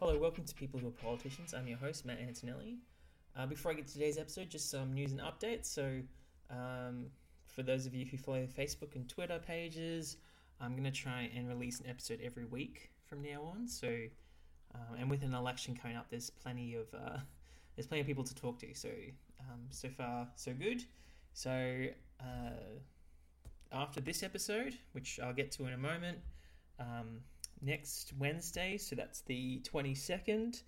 Hello, welcome to People Who Are Politicians. I'm your host, Matt Antonelli. Uh, before I get to today's episode, just some news and updates. So, um, for those of you who follow Facebook and Twitter pages, I'm going to try and release an episode every week from now on. So, um, and with an election coming up, there's plenty of uh, there's plenty of people to talk to. So, um, so far, so good. So, uh, after this episode, which I'll get to in a moment, um, next Wednesday, so that's the 22nd,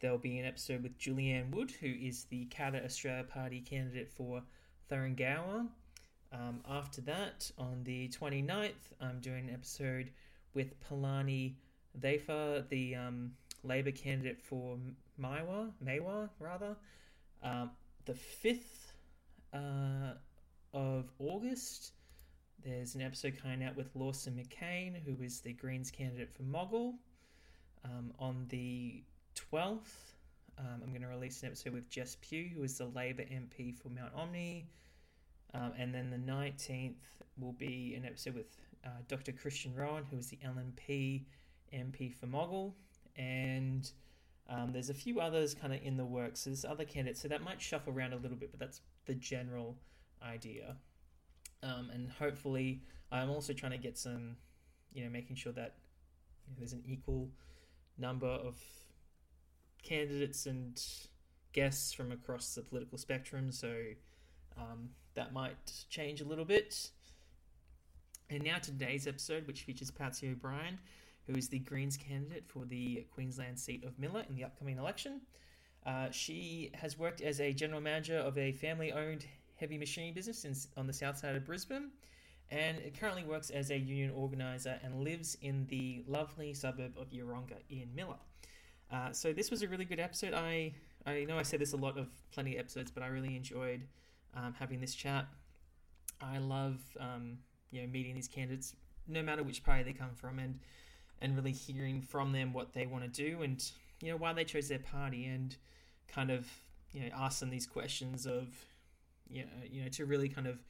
there'll be an episode with Julianne Wood, who is the Katter Australia Party candidate for Thuringowa. Um, after that, on the 29th, I'm doing an episode with Palani Thapa, the um, Labor candidate for Maiwar, Maiwar rather. Um, the 5th uh, of August, there's an episode coming out with Lawson McCain, who is the Greens candidate for Moggill. Um, on the 12th, um, I'm going to release an episode with Jess Pugh, who is the Labor MP for Mount Ommaney. Um, and then the 19th will be an episode with uh, Dr. Christian Rowan, who is the LNP MP for Moggill. And um, there's a few others kind of in the works. There's other candidates, so that might shuffle around a little bit, but that's the general idea. Um, and hopefully, I'm also trying to get some, you know, making sure that you know, there's an equal number of candidates and guests from across the political spectrum. So um, that might change a little bit. And now today's episode, which features Patsy O'Brien, who is the Greens candidate for the Queensland seat of Miller in the upcoming election. Uh, she has worked as a general manager of a family owned heavy machinery business in, on the south side of Brisbane and it currently works as a union organizer and lives in the lovely suburb of Yeronga in Miller. Uh, so this was a really good episode. I I know I said this a lot of plenty of episodes, but I really enjoyed um, having this chat. I love um, you know meeting these candidates, no matter which party they come from, and and really hearing from them what they want to do and you know why they chose their party and kind of you know ask them these questions of you know, you know to really kind of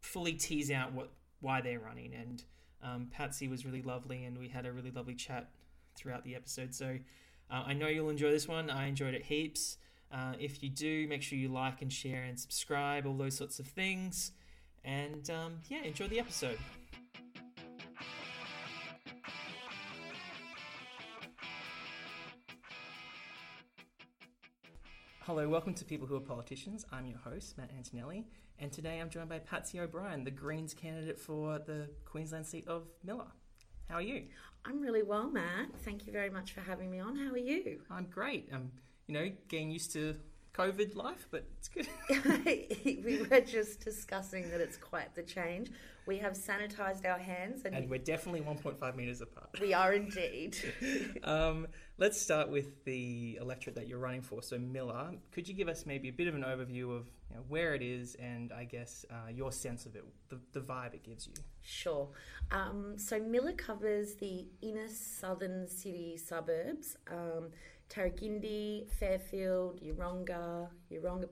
fully tease out what why they're running. And um, Patsy was really lovely and we had a really lovely chat throughout the episode. So uh, I know you'll enjoy this one. I enjoyed it heaps. Uh, if you do make sure you like and share and subscribe all those sorts of things. And um, yeah enjoy the episode Hello, welcome to People Who Are Politicians. I'm your host, Matt Antonelli, and today I'm joined by Patsy O'Brien, the Greens candidate for the Queensland seat of Miller. How are you? I'm really well, Matt. Thank you very much for having me on. How are you? I'm great. I'm, you know, getting used to COVID life, but it's good. we were just discussing that it's quite the change. We have sanitized our hands, and, and we're definitely 1.5 meters apart. We are indeed. um, let's start with the electorate that you're running for. So, Miller, could you give us maybe a bit of an overview of you know, where it is and I guess uh, your sense of it, the, the vibe it gives you? Sure. Um, so, Miller covers the inner southern city suburbs. Um, Tarragindi, Fairfield, Yeronga, Yeronga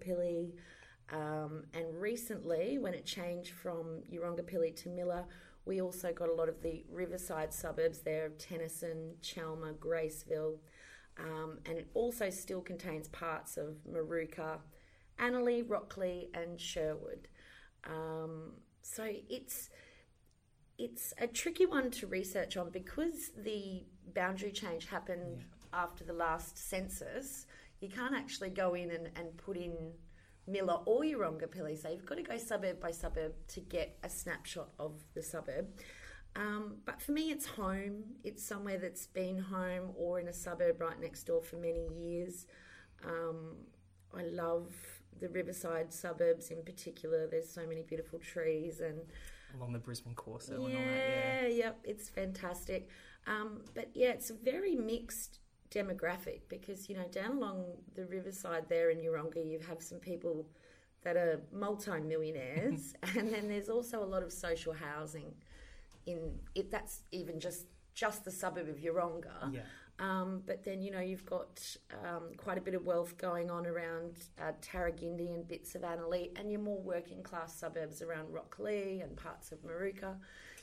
um, and recently, when it changed from Yeronga to Miller, we also got a lot of the riverside suburbs there of Tennyson, Chelmer, Graceville, um, and it also still contains parts of Moorooka, Annerley, Rocklea, and Sherwood. Um, so it's it's a tricky one to research on because the boundary change happened yeah. after the last census. You can't actually go in and, and put in Miller or Yeronga So you've got to go suburb by suburb to get a snapshot of the suburb. Um, but for me, it's home. It's somewhere that's been home or in a suburb right next door for many years. Um, I love the riverside suburbs in particular. There's so many beautiful trees and along the Brisbane Corso yeah, and all that. Yeah, yep, it's fantastic. Um, but yeah, it's a very mixed demographic because you know down along the riverside there in Yeronga, you have some people that are multi-millionaires, and then there's also a lot of social housing. In it, that's even just just the suburb of Yeronga. Yeah. Um, but then, you know, you've got um, quite a bit of wealth going on around uh, Tarragindi and bits of Annerley, and your more working class suburbs around Rocklea and parts of Moorooka.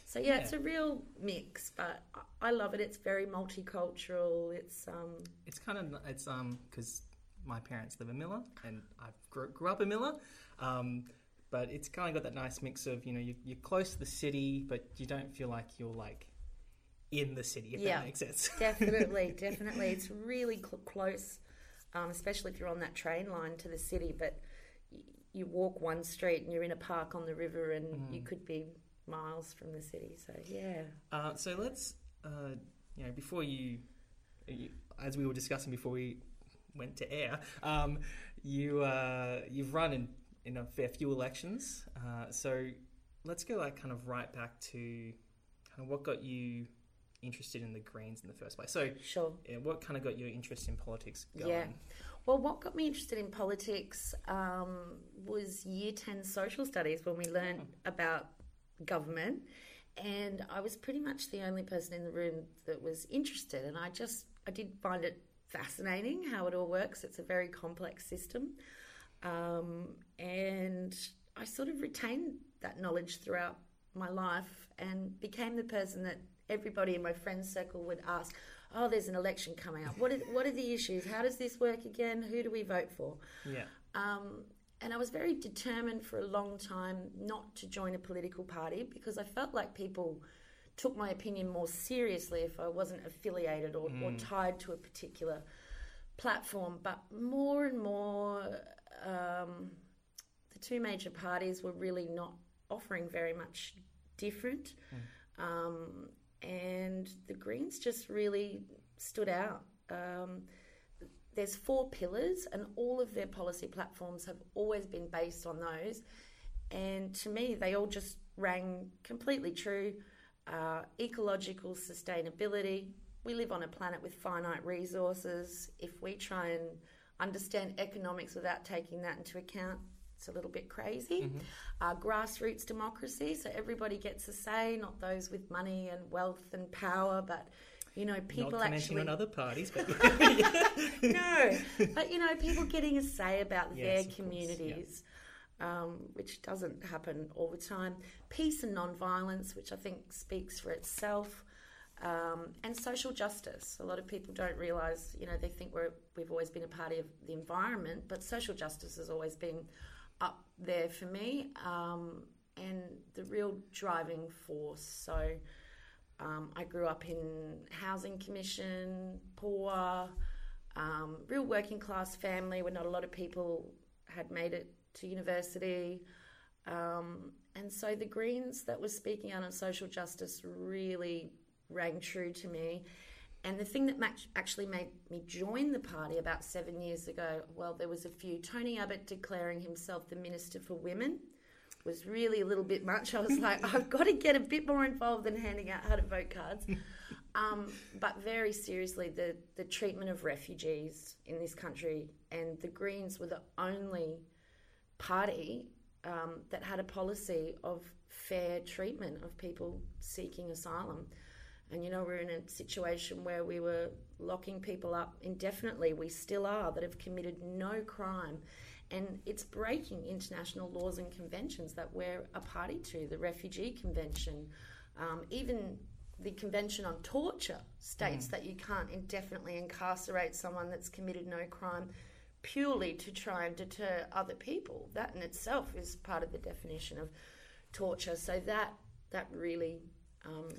So yeah, Yeah. it's a real mix, but I- I love it. It's very multicultural. It's um, It's kind of it's um because my parents live in Miller and I grew, grew up in Miller, um, but it's kind of got that nice mix of you know you, you're close to the city, but you don't feel like you're like in the city if Yeah. that makes sense. definitely, definitely, it's really cl- close, um, especially if you're on that train line to the city. But y- you walk one street and you're in a park on the river, and you could be miles from the city. So yeah, Uh, so let's, uh, you know, before you, you, as we were discussing before we went to air, um, you uh, you've run in, in a fair few elections. Uh, so let's go like kind of right back to kind of what got you interested in the Greens in the first place. So sure. yeah, what kind of got your interest in politics going? Yeah. Well, what got me interested in politics um, was year 10 social studies when we learned about government. And I was pretty much the only person in the room that was interested. And I just, I did find it fascinating how it all works. It's a very complex system. Um, and I sort of retained that knowledge throughout my life and became the person that everybody in my friend circle would ask, Oh, there's an election coming up. What are, what are the issues? How does this work again? Who do we vote for? Yeah. Um, and I was very determined for a long time not to join a political party because I felt like people took my opinion more seriously if I wasn't affiliated or, or tied to a particular platform. But more and more, um, the two major parties were really not offering very much different. Um, and the Greens just really stood out. Um, there's four pillars, and all of their policy platforms have always been based on those. And to me, they all just rang completely true. Uh, ecological sustainability. We live on a planet with finite resources. If we try and understand economics without taking that into account, it's a little bit crazy. Uh, grassroots democracy, so everybody gets a say, not those with money and wealth and power, but you know, people Not actually on other parties, but no, but you know, people getting a say about Yes, their communities, um, which doesn't happen all the time. Peace and non-violence, which I think speaks for itself, um, and social justice. A lot of people don't realise, you know, they think we're we've always been a party of the environment, but social justice has always been up there for me, um, and the real driving force. So. Um, I grew up in housing commission, poor, um, real working class family where not a lot of people had made it to university. Um, and so the Greens that was speaking out on social justice really rang true to me. And the thing that actually made me join the party about seven years ago, well, there was a few. Tony Abbott declaring himself the Minister for Women was really a little bit much. I was like, I've got to get a bit more involved than handing out how to vote cards. Um, but very seriously, the, the treatment of refugees in this country, and the Greens were the only party um, that had a policy of fair treatment of people seeking asylum. And you know, we're in a situation where we were locking people up indefinitely. We still are that have committed no crime. And it's breaking international laws and conventions that we're a party to the Refugee Convention, um, even the Convention on Torture states that you can't indefinitely incarcerate someone that's committed no crime purely to try and deter other people. That in itself is part of the definition of torture. So that that really um,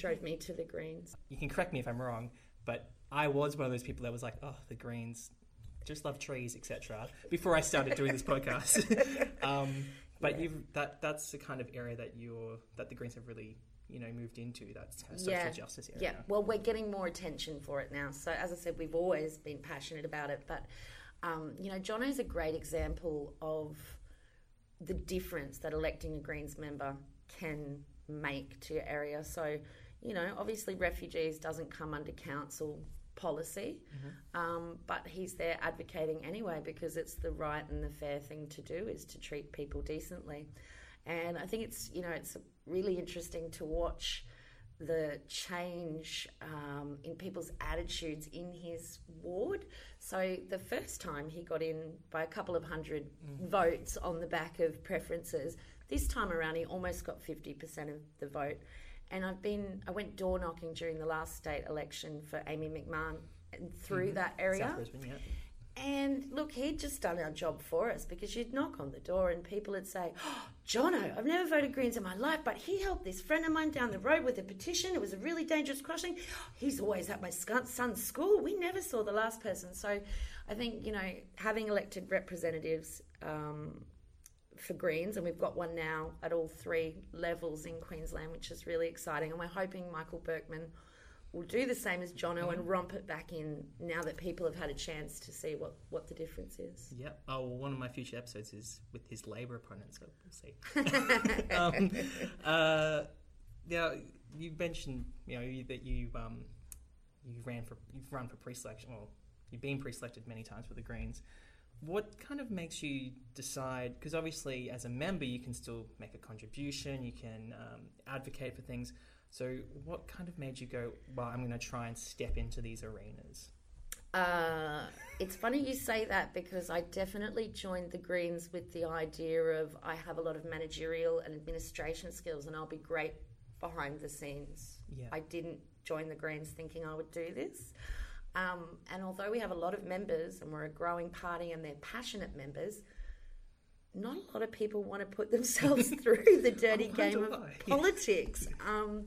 drove me to the Greens. you can correct me if I'm wrong, but I was one of those people that was like, oh, the Greens just love trees, etc. Before I started doing this podcast, um, but Yeah. you've that that's the kind of area that you're that the Greens have really you know moved into. That's kind of social Yeah. justice area. Yeah, well, we're getting more attention for it now. So, as I said, we've always been passionate about it. But, um, you know, John is a great example of the difference that electing a Greens member can make to your area. So, you know, obviously, refugees doesn't come under council policy, um, but he's there advocating anyway because it's the right and the fair thing to do is to treat people decently. And I think it's you know it's really interesting to watch the change um, in people's attitudes in his ward. So the first time he got in by a couple of hundred votes on the back of preferences. This time around, he almost got fifty percent of the vote. And I've been, I went door knocking during the last state election for Amy McMahon and through that area. South Brisbane, yeah. And look, he'd just done our job for us because you'd knock on the door and people would say, oh, Jono, I've never voted Greens in my life, but he helped this friend of mine down the road with a petition. It was a really dangerous crossing. He's always at my son's school. We never saw the last person. So I think, you know, having elected representatives um, for Greens, and we've got one now at all three levels in Queensland, which is really exciting. And we're hoping Michael Berkman will do the same as Jono and romp it back in now that people have had a chance to see what, what the difference is. Yep. Oh, well, one of my future episodes is with his Labor opponent, so we'll see. um, uh, now, you mentioned you know you- that you um, you ran for you've run for pre-selection. Well, you've been pre-selected many times for the Greens. What kind of makes you decide? Because obviously, as a member, you can still make a contribution. You can um, advocate for things. So, what kind of made you go? Well, I'm going to try and step into these arenas. Uh, it's funny you say that because I definitely joined the Greens with the idea of I have a lot of managerial and administration skills and I'll be great behind the scenes. Yeah. I didn't join the Greens thinking I would do this. Um, and although we have a lot of members and we're a growing party and they're passionate members, not a lot of people want to put themselves through the dirty game of why. politics. Um,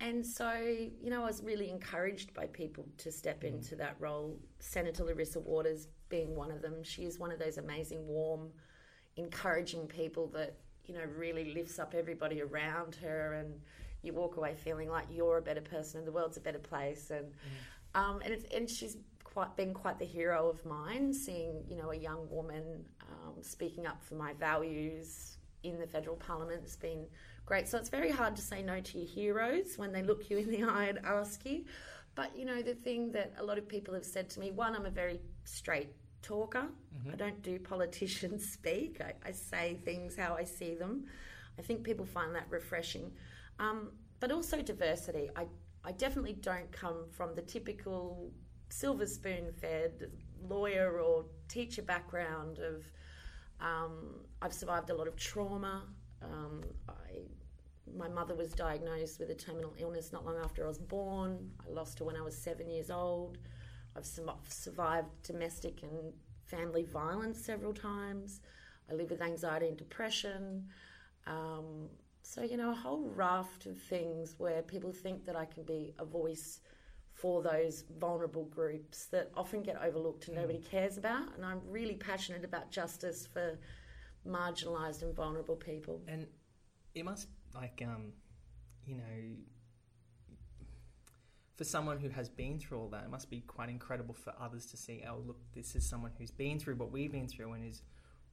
and so, you know, I was really encouraged by people to step into that role. Senator Larissa Waters being one of them. She is one of those amazing, warm, encouraging people that, you know, really lifts up everybody around her and you walk away feeling like you're a better person and the world's a better place. And um, and, it's, and she's quite been quite the hero of mine, seeing, you know, a young woman um, speaking up for my values in the federal parliament has been great. So it's very hard to say no to your heroes when they look you in the eye and ask you. But you know, the thing that a lot of people have said to me one, I'm a very straight talker. I don't do politicians speak, I, I say things how I see them. I think people find that refreshing. Um, but also diversity. I, I definitely don't come from the typical silver spoon fed lawyer or teacher background of um, I've survived a lot of trauma. Um, I, my mother was diagnosed with a terminal illness not long after I was born. I lost her when I was seven years old. I've sur- survived domestic and family violence several times. I live with anxiety and depression. Um, so, you know, a whole raft of things where people think that I can be a voice for those vulnerable groups that often get overlooked and nobody cares about. And I'm really passionate about justice for marginalised and vulnerable people. And it must like um, you know, for someone who has been through all that, it must be quite incredible for others to see. Oh, look, this is someone who's been through what we've been through and is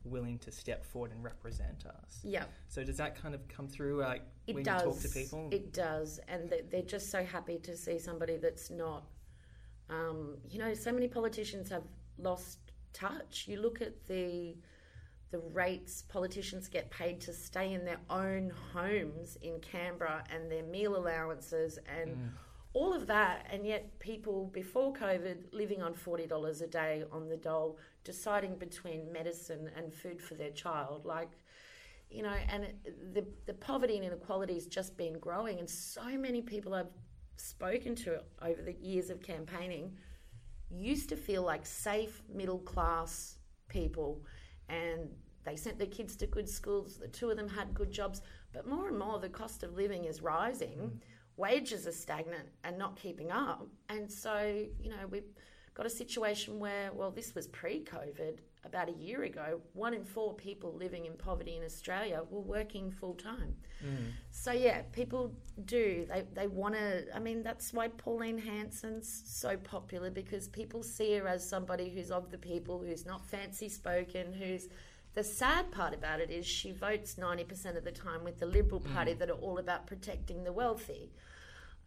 willing to step forward and represent us. Yeah, So does that kind of come through like it when does. you talk to people? It does. And they- they're just so happy to see somebody that's not, um, you know, so many politicians have lost touch. You look at the the rates politicians get paid to stay in their own homes in Canberra and their meal allowances and all of that and yet people before covid living on $40 a day on the dole deciding between medicine and food for their child like you know and the the poverty and inequality has just been growing and so many people I've spoken to over the years of campaigning used to feel like safe middle class people and they sent their kids to good schools the two of them had good jobs but more and more the cost of living is rising wages are stagnant and not keeping up and so you know we've got a situation where well this was pre-covid about a year ago one in four people living in poverty in australia were working full time mm. so yeah, people do. They they want to. I mean, that's why Pauline Hanson's so popular because people see her as somebody who's of the people, who's not fancy spoken, who's. The sad part about it is she votes ninety percent of the time with the Liberal Party mm. that are all about protecting the wealthy.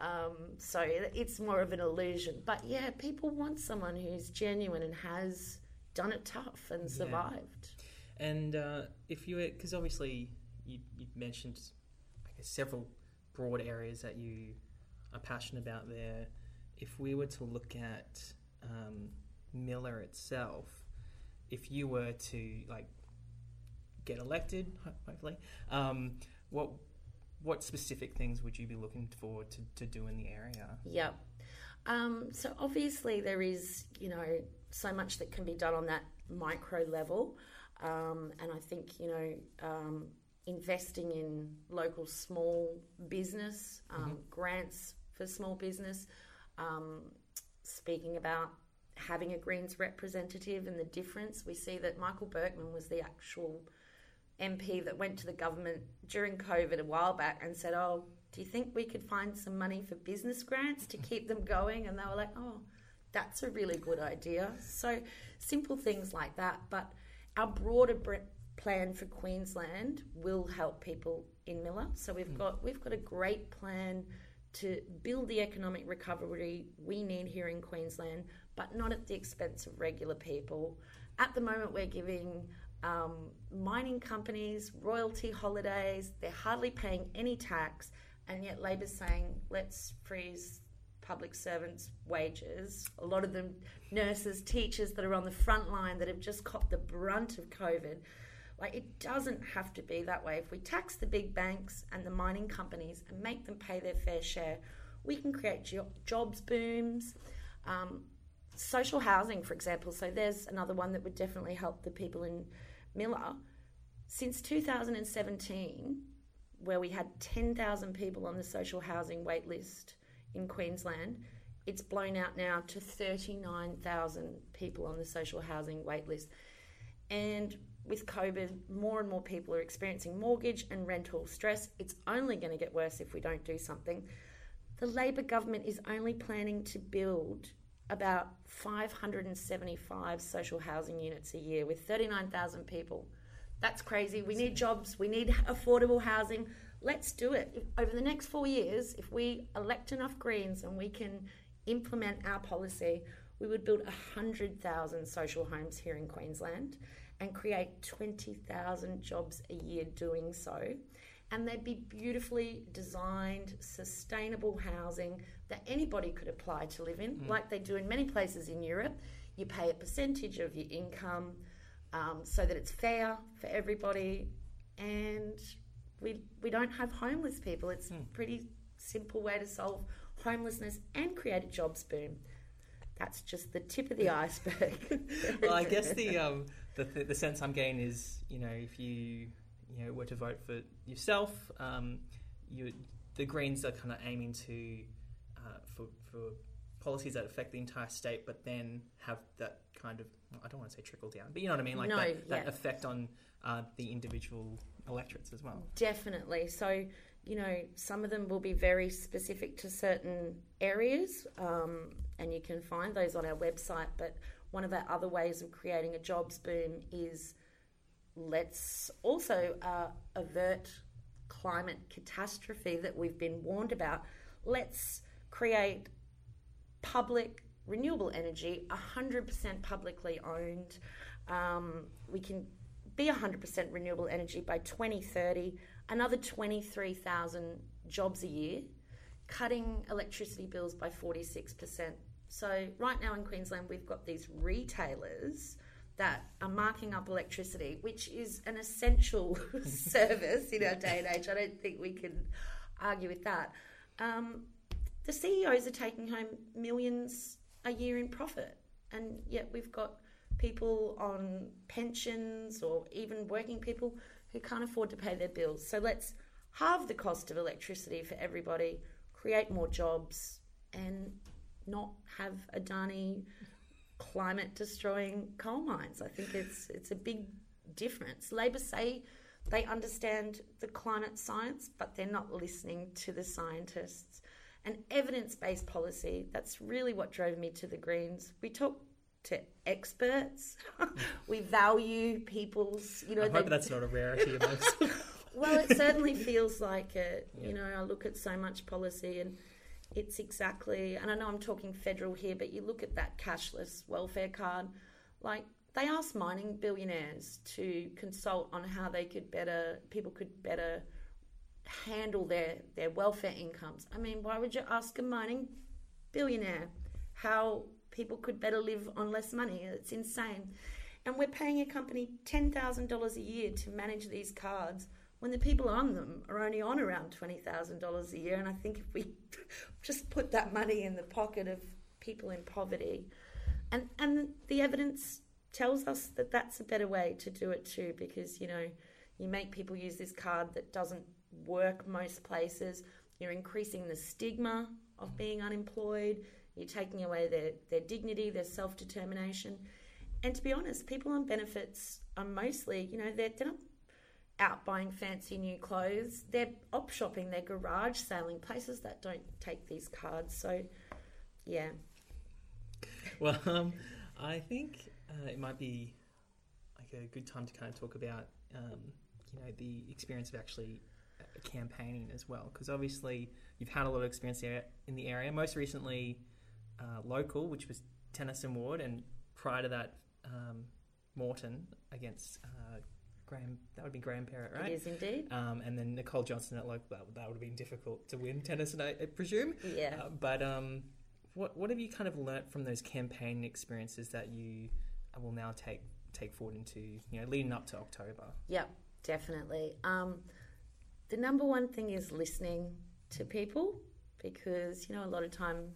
Um, so it's more of an illusion. But yeah, people want someone who's genuine and has done it tough and survived. And uh, if you, because obviously you, you mentioned, I guess, several broad areas that you are passionate about there. If we were to look at um, Miller itself, if you were to like get elected, hopefully, um, what what specific things would you be looking for to, to do in the area? Yep. Um, so obviously there is, you know, so much that can be done on that micro level, um, and I think you know, um, investing in local small business, um, grants for small business, um, speaking about having a Greens representative and the difference. We see that Michael Berkman was the actual MP that went to the government during COVID a while back and said, "Oh, do you think we could find some money for business grants to keep them going?" And they were like, "Oh, that's a really good idea." So simple things like that, but our broader plan for Queensland will help people in Miller. So we've hmm. got we've got a great plan to build the economic recovery we need here in Queensland, but not at the expense of regular people. At the moment, we're giving um, mining companies royalty holidays. They're hardly paying any tax, and yet Labor's saying let's freeze public servants' wages. A lot of them nurses, teachers that are on the front line that have just copped the brunt of COVID. Like it doesn't have to be that way. If we tax the big banks and the mining companies and make them pay their fair share, we can create jo- jobs booms. Um, social housing, for example. So there's another one that would definitely help the people in Miller. Since 2017, where we had 10,000 people on the social housing wait list in Queensland, it's blown out now to 39,000 people on the social housing wait list. And with COVID, more and more people are experiencing mortgage and rental stress. It's only going to get worse if we don't do something. The Labor government is only planning to build about 575 social housing units a year with 39,000 people. That's crazy. We need jobs, we need affordable housing. Let's do it. Over the next four years, if we elect enough Greens and we can implement our policy, we would build 100,000 social homes here in Queensland and create 20,000 jobs a year doing so. And they'd be beautifully designed, sustainable housing that anybody could apply to live in, like they do in many places in Europe. You pay a percentage of your income um, so that it's fair for everybody, and we we don't have homeless people. It's a pretty simple way to solve homelessness and create a jobs boom. That's just the tip of the iceberg. well, I guess the um, the the sense I'm getting is, you know, if you you know were to vote for yourself, um, you the Greens are kind of aiming to uh, for for policies that affect the entire state, but then have that kind of I don't want to say trickle down, but you know what I mean, like No, that, that effect on uh, the individual electorates as well. Definitely. So, you know, some of them will be very specific to certain areas, um, and you can find those on our website. But one of our other ways of creating a jobs boom is let's also uh, avert climate catastrophe that we've been warned about. Let's create public renewable energy, 100% publicly owned. Um, we can be 100% renewable energy by 2030, another 23,000 jobs a year, cutting electricity bills by 46%. So, right now in Queensland, we've got these retailers that are marking up electricity, which is an essential service in our day and age. I don't think we can argue with that. Um, the CEOs are taking home millions a year in profit, and yet we've got people on pensions or even working people who can't afford to pay their bills. So let's halve the cost of electricity for everybody, create more jobs, and not have Adani climate destroying coal mines. I think it's it's a big difference. Labor say they understand the climate science, but they're not listening to the scientists. And evidence based policy, that's really what drove me to the Greens. We talk to experts, we value people's, you know, I they- hope that's not a rarity amongst. well, it certainly feels like it. You know, I look at so much policy and it's exactly, and I know I'm talking federal here, but you look at that cashless welfare card, like they asked mining billionaires to consult on how they could better, people could better handle their, their welfare incomes. I mean, why would you ask a mining billionaire how people could better live on less money? It's insane. And we're paying a company $10,000 a year to manage these cards when the people on them are only on around $20,000 a year. And I think if we just put that money in the pocket of people in poverty, and, and the evidence tells us that that's a better way to do it too, because, you know, you make people use this card that doesn't work most places. You're increasing the stigma of being unemployed. You're taking away their, their dignity, their self determination. And to be honest, people on benefits are mostly, you know, they're, they're not out buying fancy new clothes. They're op shopping, they're garage selling, places that don't take these cards. So, yeah. Well, um, I think uh, it might be like a good time to kind of talk about, um, you know, the experience of actually uh, campaigning as well, because obviously you've had a lot of experience in the area. Most recently, uh, local, which was Tennyson Ward, and prior to that, um, Moreton against uh, Graham. That would be Graham Perrett, right? It is indeed. Um, and then Nicole Johnston at local. That, that would have been difficult to win Tennyson, I, I presume. Yeah. Uh, but um, what what have you kind of learnt from those campaign experiences that you will now take take forward into you know leading up to October? Yep, definitely. Um, the number one thing is listening to people because you know a lot of time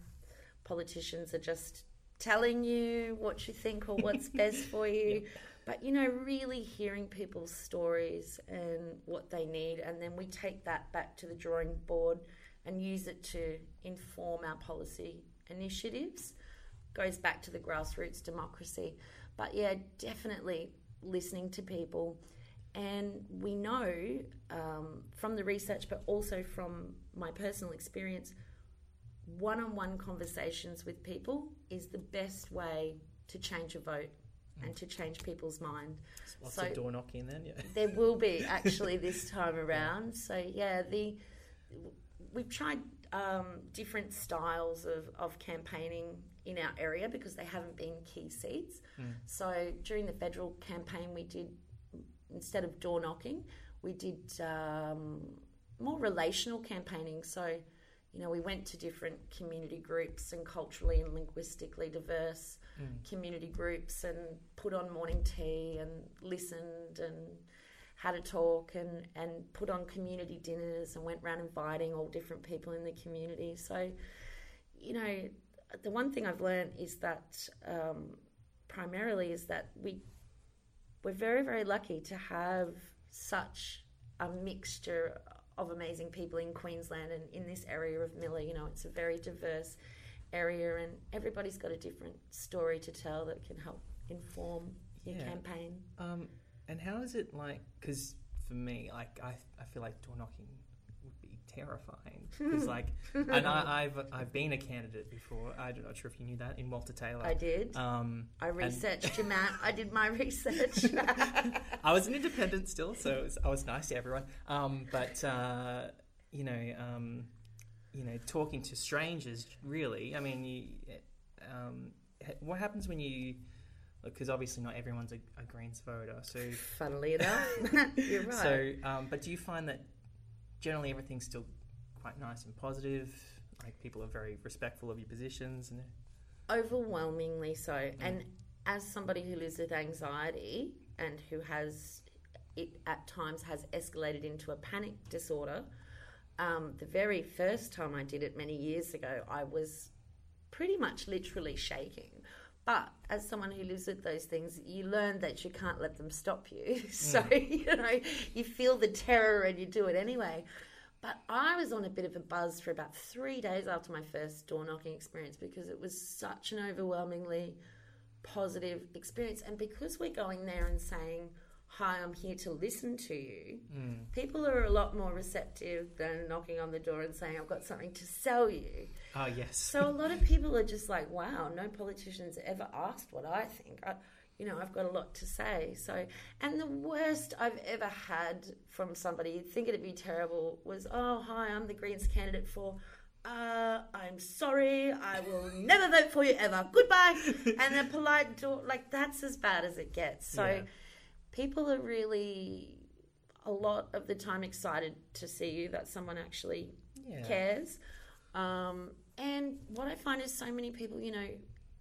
politicians are just telling you what you think or what's best for you. But you know, really hearing people's stories and what they need, and then we take that back to the drawing board and use it to inform our policy initiatives. Goes back to the grassroots democracy. But yeah, definitely listening to people. And we know um, from the research, but also from my personal experience, one on one conversations with people is the best way to change a vote and to change people's mind. Lots so of door knocking then, yeah. There will be actually this time around. So yeah, the we've tried um, different styles of, of campaigning in our area because they haven't been key seats. Mm. So during the federal campaign, we did instead of door knocking, we did um, more relational campaigning. So you know, we went to different community groups and culturally and linguistically diverse mm. community groups and put on morning tea and listened and had a talk and, and put on community dinners and went around inviting all different people in the community. So, you know, the one thing I've learned is that um, primarily is that we we're very very lucky to have such a mixture of amazing people in Queensland and in this area of Miller. You know, it's a very diverse area, and everybody's got a different story to tell that can help inform your yeah. campaign. Um, and how is it like? Because for me, like I, I feel like door knocking terrifying. Because like, and I, have I've been a candidate before. I'm not sure if you knew that in Walter Taylor. I did. Um, I researched you, Matt. I did my research. I was an independent still, so was, I was nice to everyone. Um, but uh, you know, um, you know, talking to strangers. Really, I mean, you, um, what happens when you because obviously not everyone's a, a, Greens voter. So, funnily enough, you're right. So, um, but do you find that generally everything's still quite nice and positive? Like people are very respectful of your positions, and overwhelmingly so. Mm. And as somebody who lives with anxiety and who has it at times has escalated into a panic disorder. Um, the very first time I did it many years ago, I was pretty much literally shaking. But as someone who lives with those things, you learn that you can't let them stop you. so, mm. you know, you feel the terror and you do it anyway. But I was on a bit of a buzz for about three days after my first door knocking experience because it was such an overwhelmingly positive experience. And because we're going there and saying, hi, I'm here to listen to you, mm. people are a lot more receptive than knocking on the door and saying, I've got something to sell you. Ah, uh, yes. so a lot of people are just like, wow, no politician's ever asked what I think. I, you know, I've got a lot to say. So, and the worst I've ever had from somebody, you'd think it'd be terrible, was, oh, hi, I'm the Greens candidate for. Uh, I'm sorry, I will never vote for you ever. Goodbye. and a polite door, like that's as bad as it gets. So, yeah people are really a lot of the time excited to see you that someone actually Yeah. cares. Um, and what I find is so many people, you know,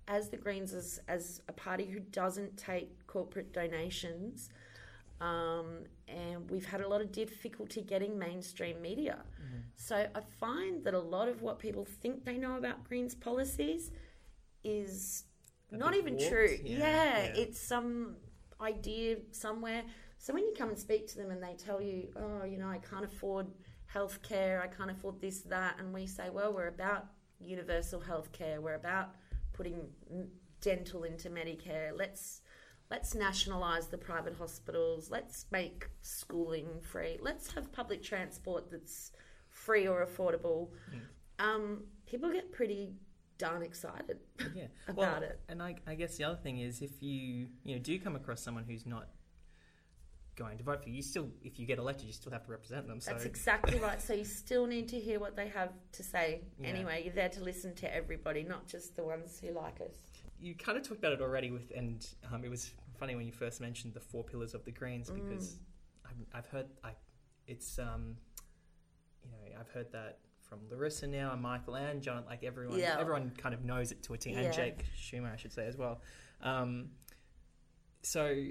as the Greens, as, as a party who doesn't take corporate donations, um, and we've had a lot of difficulty getting mainstream media. So I find that a lot of what people think they know about Greens policies is A not even warped, true. yeah, Yeah, yeah. it's some idea somewhere. So when you come and speak to them and they tell you, oh, you know, I can't afford healthcare, I can't afford this, that, and we say, well, we're about universal healthcare, we're about putting mm, dental into Medicare. Let's let's nationalize the private hospitals. Let's make schooling free. Let's have public transport that's free or affordable. Um, people get pretty darn excited yeah. about well, it. And I, I guess the other thing is if you you know do come across someone who's not going to vote for you, you still if you get elected, you still have to represent them. So That's exactly right. So you still need to hear what they have to say. Yeah. Anyway, you're there to listen to everybody, not just the ones who like us. you kind of talked about it already with, and um, it was funny when you first mentioned the four pillars of the Greens Mm. because I've, I've heard I, it's um, you know I've heard that from Larissa now and Michael and John like everyone Yeah. everyone kind of knows it to a T and Yeah. Jake Schumer I should say as well. Um, so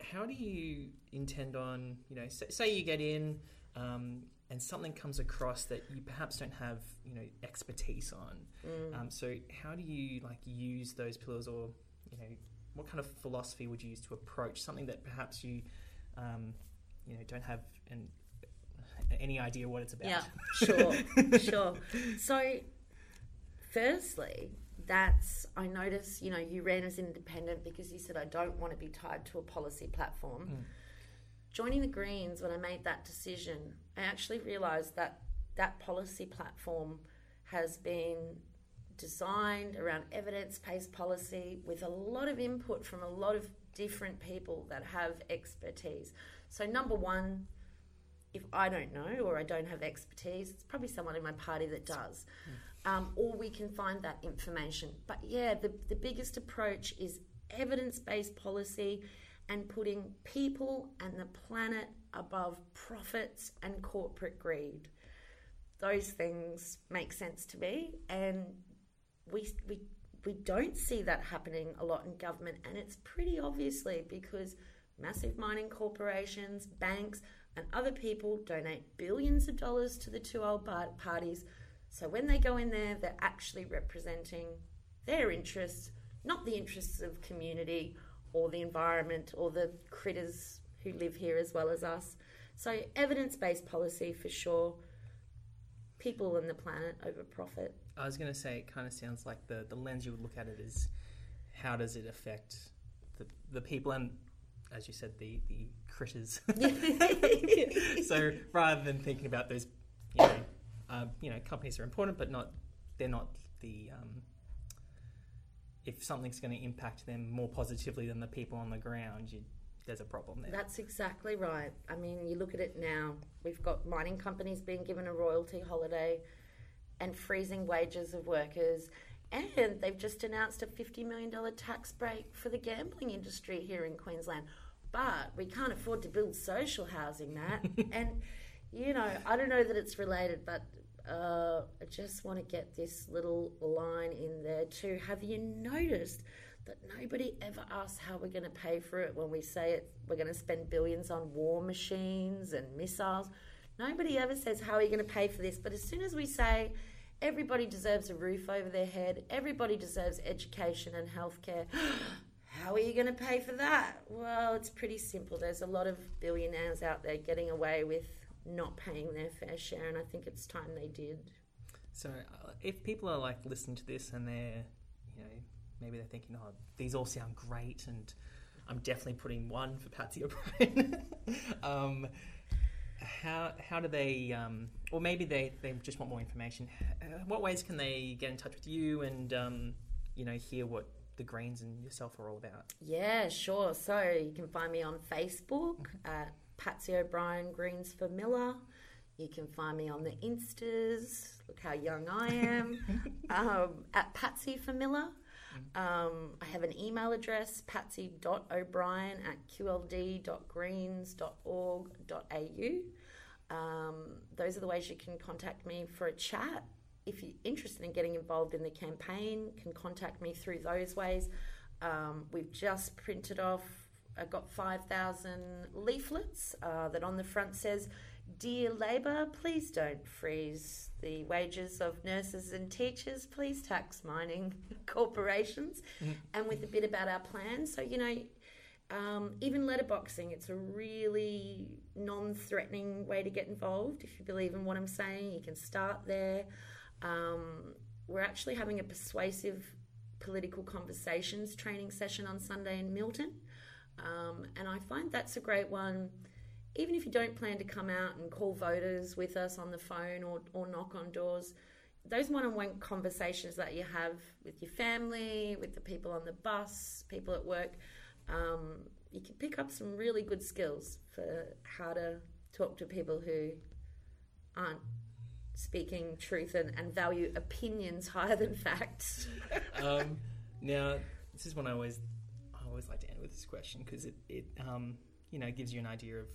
how do you intend on you know say, say you get in um, and something comes across that you perhaps don't have you know expertise on Mm. um, so how do you like use those pillars, or you know, what kind of philosophy would you use to approach something that perhaps you, um, you know, don't have an, any idea what it's about? Yeah, sure, sure. So, firstly, that's I notice. You know, you ran as independent because you said I don't want to be tied to a policy platform. Mm. Joining the Greens, when I made that decision, I actually realised that that policy platform has been designed around evidence-based policy with a lot of input from a lot of different people that have expertise. So, number one, if I don't know or I don't have expertise, it's probably someone in my party that does. Um, or we can find that information. But yeah, the, the biggest approach is evidence based policy and putting people and the planet above profits and corporate greed. Those things make sense to me, and we, we, we don't see that happening a lot in government, and it's pretty obviously because massive mining corporations, banks, and other people donate billions of dollars to the two old parties. So when they go in there, they're actually representing their interests, not the interests of community or the environment or the critters who live here as well as us. So evidence-based policy for sure. People and the planet over profit. I was going to say it kind of sounds like the the lens you would look at it is how does it affect the the people and as you said the the critters. so rather than thinking about those, you know, um, you know, companies are important, but not they're not the um, if something's going to impact them more positively than the people on the ground, you, there's a problem there. That's exactly right. I mean, you look at it now, we've got mining companies being given a royalty holiday and freezing wages of workers. And they've just announced a $50 million tax break for the gambling industry here in Queensland. But we can't afford to build social housing, Matt. and, you know, I don't know that it's related, but uh, I just want to get this little line in there too. Have you noticed that nobody ever asks how we're going to pay for it when we say it? We're going to spend billions on war machines and missiles. Nobody ever says how are you going to pay for this. But as soon as we say everybody deserves a roof over their head, everybody deserves education and healthcare. How are you going to pay for that? Well, it's pretty simple. There's a lot of billionaires out there getting away with not paying their fair share, and I think it's time they did. So uh, if people are like listening to this and they're, you know, maybe they're thinking, oh, these all sound great, and I'm definitely putting one for Patsy O'Brien. um, how how do they, um, or maybe they, they just want more information. Uh, what ways can they get in touch with you and um, you know hear what the Greens and yourself are all about? Yeah, sure. So you can find me on Facebook at Patsy O'Brien Greens for Miller. You can find me on the Instas. Look how young I am. um, at Patsy for Miller. Um, I have an email address, patsy.o'brien at qld.greens.org.au. Um, those are the ways you can contact me for a chat. If you're interested in getting involved in the campaign, can contact me through those ways. Um, we've just printed off, I've got 5,000 leaflets uh, that on the front says, Dear Labor, please don't freeze the wages of nurses and teachers. Please tax mining corporations. Mm. And with a bit about our plan. So, you know, um, even letterboxing, it's a really non threatening way to get involved. If you believe in what I'm saying, you can start there. Um, we're actually having a persuasive political conversations training session on Sunday in Milton. Um, and I find that's a great one even if you don't plan to come out and call voters with us on the phone or, or knock on doors, those one on one conversations that you have with your family, with the people on the bus, people at work, um, you can pick up some really good skills for how to talk to people who aren't speaking truth and, and value opinions higher than facts. um, now, this is one I always, I always like to end with this question because it, it um, you know, gives you an idea of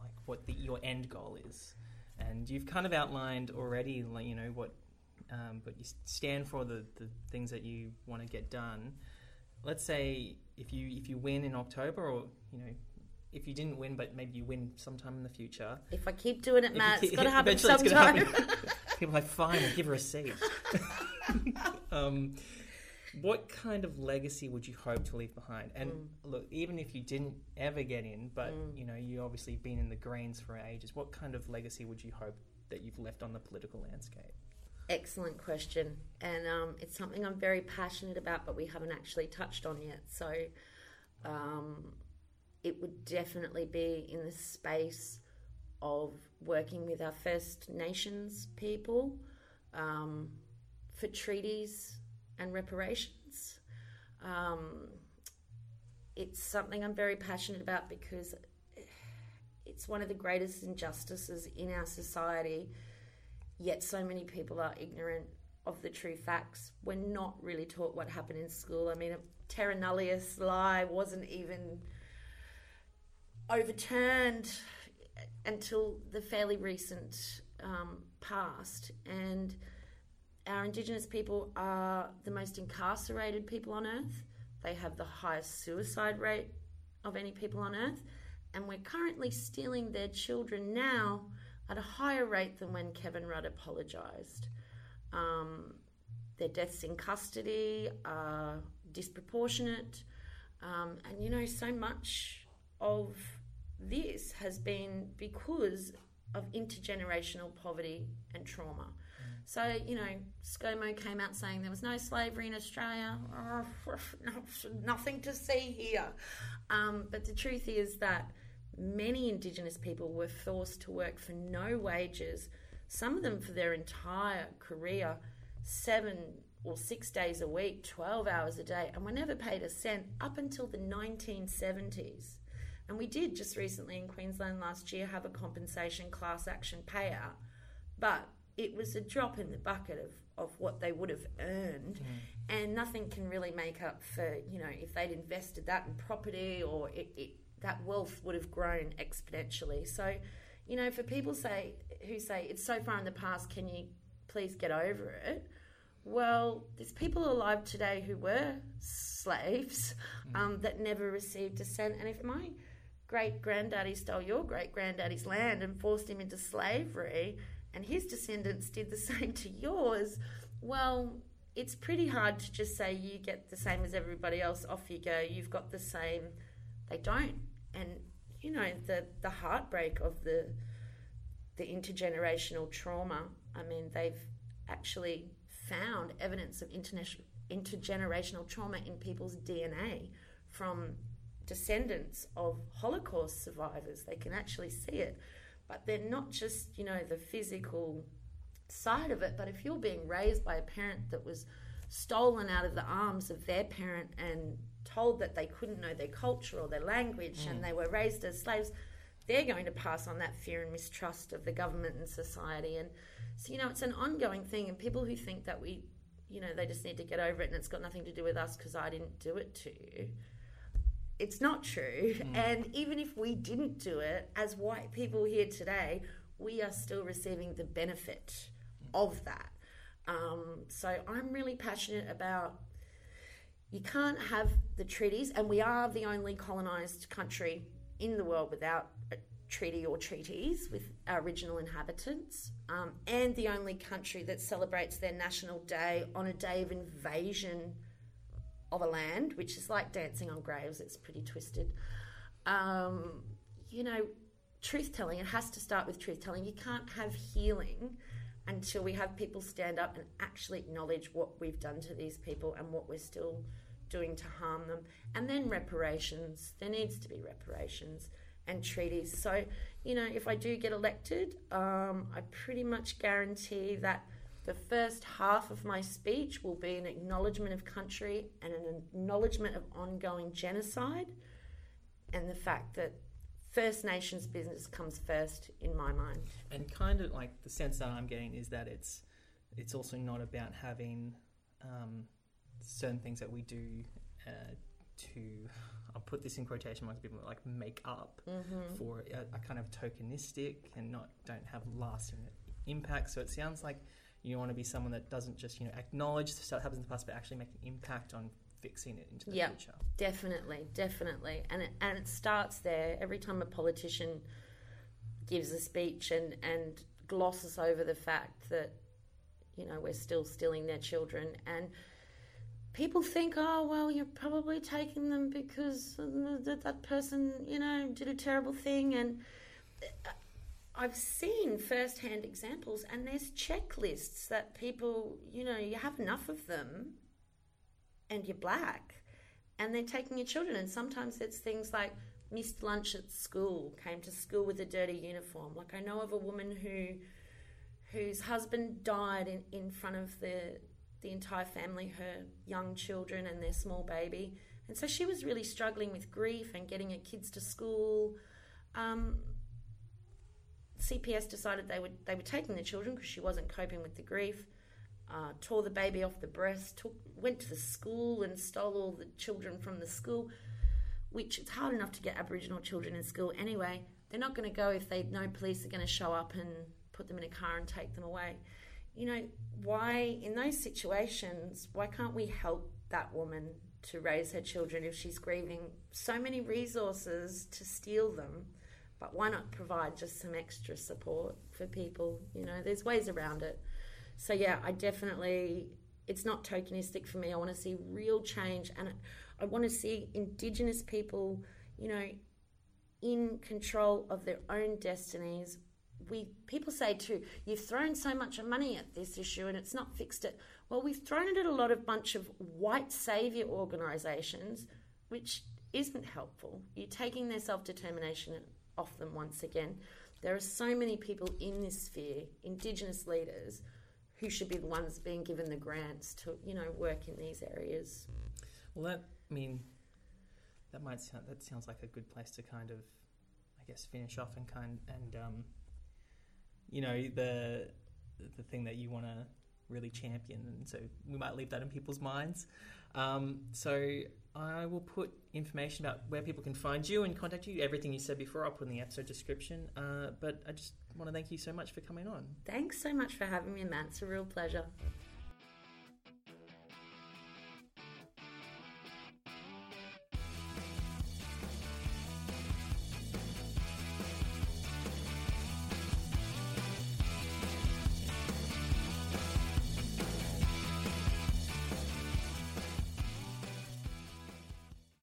like what the, your end goal is, and you've kind of outlined already, like you know what, um, but you stand for the, the things that you want to get done. Let's say if you if you win in October, or you know, if you didn't win, but maybe you win sometime in the future. If I keep doing it, Matt, it's keep- got to happen eventually it's sometime. gonna happen. People are like, fine, I'll give her a seat. um, what kind of legacy would you hope to leave behind? And Mm. look, even if you didn't ever get in, but Mm. you know, you obviously been in the Greens for ages. What kind of legacy would you hope that you've left on the political landscape? Excellent question, and um, it's something I'm very passionate about, but we haven't actually touched on yet. So, um, it would definitely be in the space of working with our First Nations people um, for treaties and reparations. Um, it's something I'm very passionate about because it's one of the greatest injustices in our society yet so many people are ignorant of the true facts. We're not really taught what happened in school. I mean, terra nullius lie wasn't even overturned until the fairly recent um, past. And our Indigenous people are the most incarcerated people on earth. They have the highest suicide rate of any people on earth. And we're currently stealing their children now at a higher rate than when Kevin Rudd apologised. Um, their deaths in custody are disproportionate. Um, and you know, so much of this has been because of intergenerational poverty and trauma. So, you know, ScoMo came out saying there was no slavery in Australia. Nothing to see here. Um, but the truth is that many Indigenous people were forced to work for no wages, some of them for their entire career, seven or six days a week, 12 hours a day, and were never paid a cent up until the 1970s. And we did just recently in Queensland last year have a compensation class action payout, but it was a drop in the bucket of, of what they would have earned, mm. and nothing can really make up for, you know, if they'd invested that in property or it, it that wealth would have grown exponentially. So, you know, for people say who say it's so far in the past, can you please get over it? Well, there's people alive today who were slaves um, that never received a cent, and if my great granddaddy stole your great granddaddy's land and forced him into slavery, and his descendants did the same to yours, well, it's pretty hard to just say you get the same as everybody else. Off you go. You've got the same. They don't, and you know the the heartbreak of the the intergenerational trauma. I mean, they've actually found evidence of international intergenerational trauma in people's DNA from descendants of Holocaust survivors. They can actually see it, but they're not just you know the physical side of it. But if you're being raised by a parent that was stolen out of the arms of their parent and told that they couldn't know their culture or their language and they were raised as slaves, they're going to pass on that fear and mistrust of the government and society. And so, you know, it's an ongoing thing. And people who think that we, you know, they just need to get over it and it's got nothing to do with us because I didn't do it to you. It's not true. Mm. And even if we didn't do it, as white people here today, we are still receiving the benefit of that. Um, so I'm really passionate about you can't have the treaties, and we are the only colonised country in the world without a treaty or treaties with our original inhabitants, um, and the only country that celebrates their national day on a day of invasion of a land, which is like dancing on graves. It's pretty twisted. Um, you know, truth telling, it has to start with truth telling. You can't have healing until we have people stand up and actually acknowledge what we've done to these people and what we're still doing to harm them. And then reparations. There needs to be reparations and treaties. So, you know, if I do get elected, um, I pretty much guarantee that the first half of my speech will be an acknowledgement of country and an acknowledgement of ongoing genocide and the fact that First Nations business comes first in my mind. And kind of like the sense that I'm getting is that it's it's also not about having um, certain things that we do uh, to I'll put this in quotation marks people like make up Mm-hmm. for a, a kind of tokenistic and not don't have lasting impact. So it sounds like you want to be someone that doesn't just you know acknowledge stuff that happens in the past, but actually make an impact on fixing it into the Yeah. future. Definitely, definitely, and it, and it starts there. Every time a politician gives a speech and and glosses over the fact that you know we're still stealing their children, and people think, oh well, you're probably taking them because that, that person you know did a terrible thing, and uh, I've seen first-hand examples, and there's checklists that people, you know, you have enough of them, and you're black and they're taking your children. And sometimes it's things like missed lunch at school, came to school with a dirty uniform. Like I know of a woman who whose husband died in, in front of the the entire family, her young children and their small baby. And so she was really struggling with grief and getting her kids to school. Um, CPS decided they would they were taking the children because she wasn't coping with the grief. Uh, tore the baby off the breast, took, went to the school and stole all the children from the school, which it's hard enough to get Aboriginal children in school anyway. They're not going to go if they know police are going to show up and put them in a car and take them away. You know, why, in those situations, why can't we help that woman to raise her children if she's grieving? So many resources to steal them, but why not provide just some extra support for people? You know, there's ways around it. So yeah, I definitely it's not tokenistic for me. I want to see real change and I want to see indigenous people, you know, in control of their own destinies. We people say too, you've thrown so much money at this issue and it's not fixed it. Well, we've thrown it at a lot of bunch of white savior organizations which isn't helpful. You're taking their self-determination off them once again. There are so many people in this sphere, indigenous leaders, who should be the ones being given the grants to you know work in these areas. Well, that I mean, that might sound that sounds like a good place to kind of, I guess, finish off and kind and um, you know the the thing that you want to really champion, and so we might leave that in people's minds. Um, so I will put information about where people can find you and contact you. Everything you said before, I'll put in the episode description. Uh, but I just want to thank you so much for coming on. Thanks so much for having me, Matt. It's a real pleasure.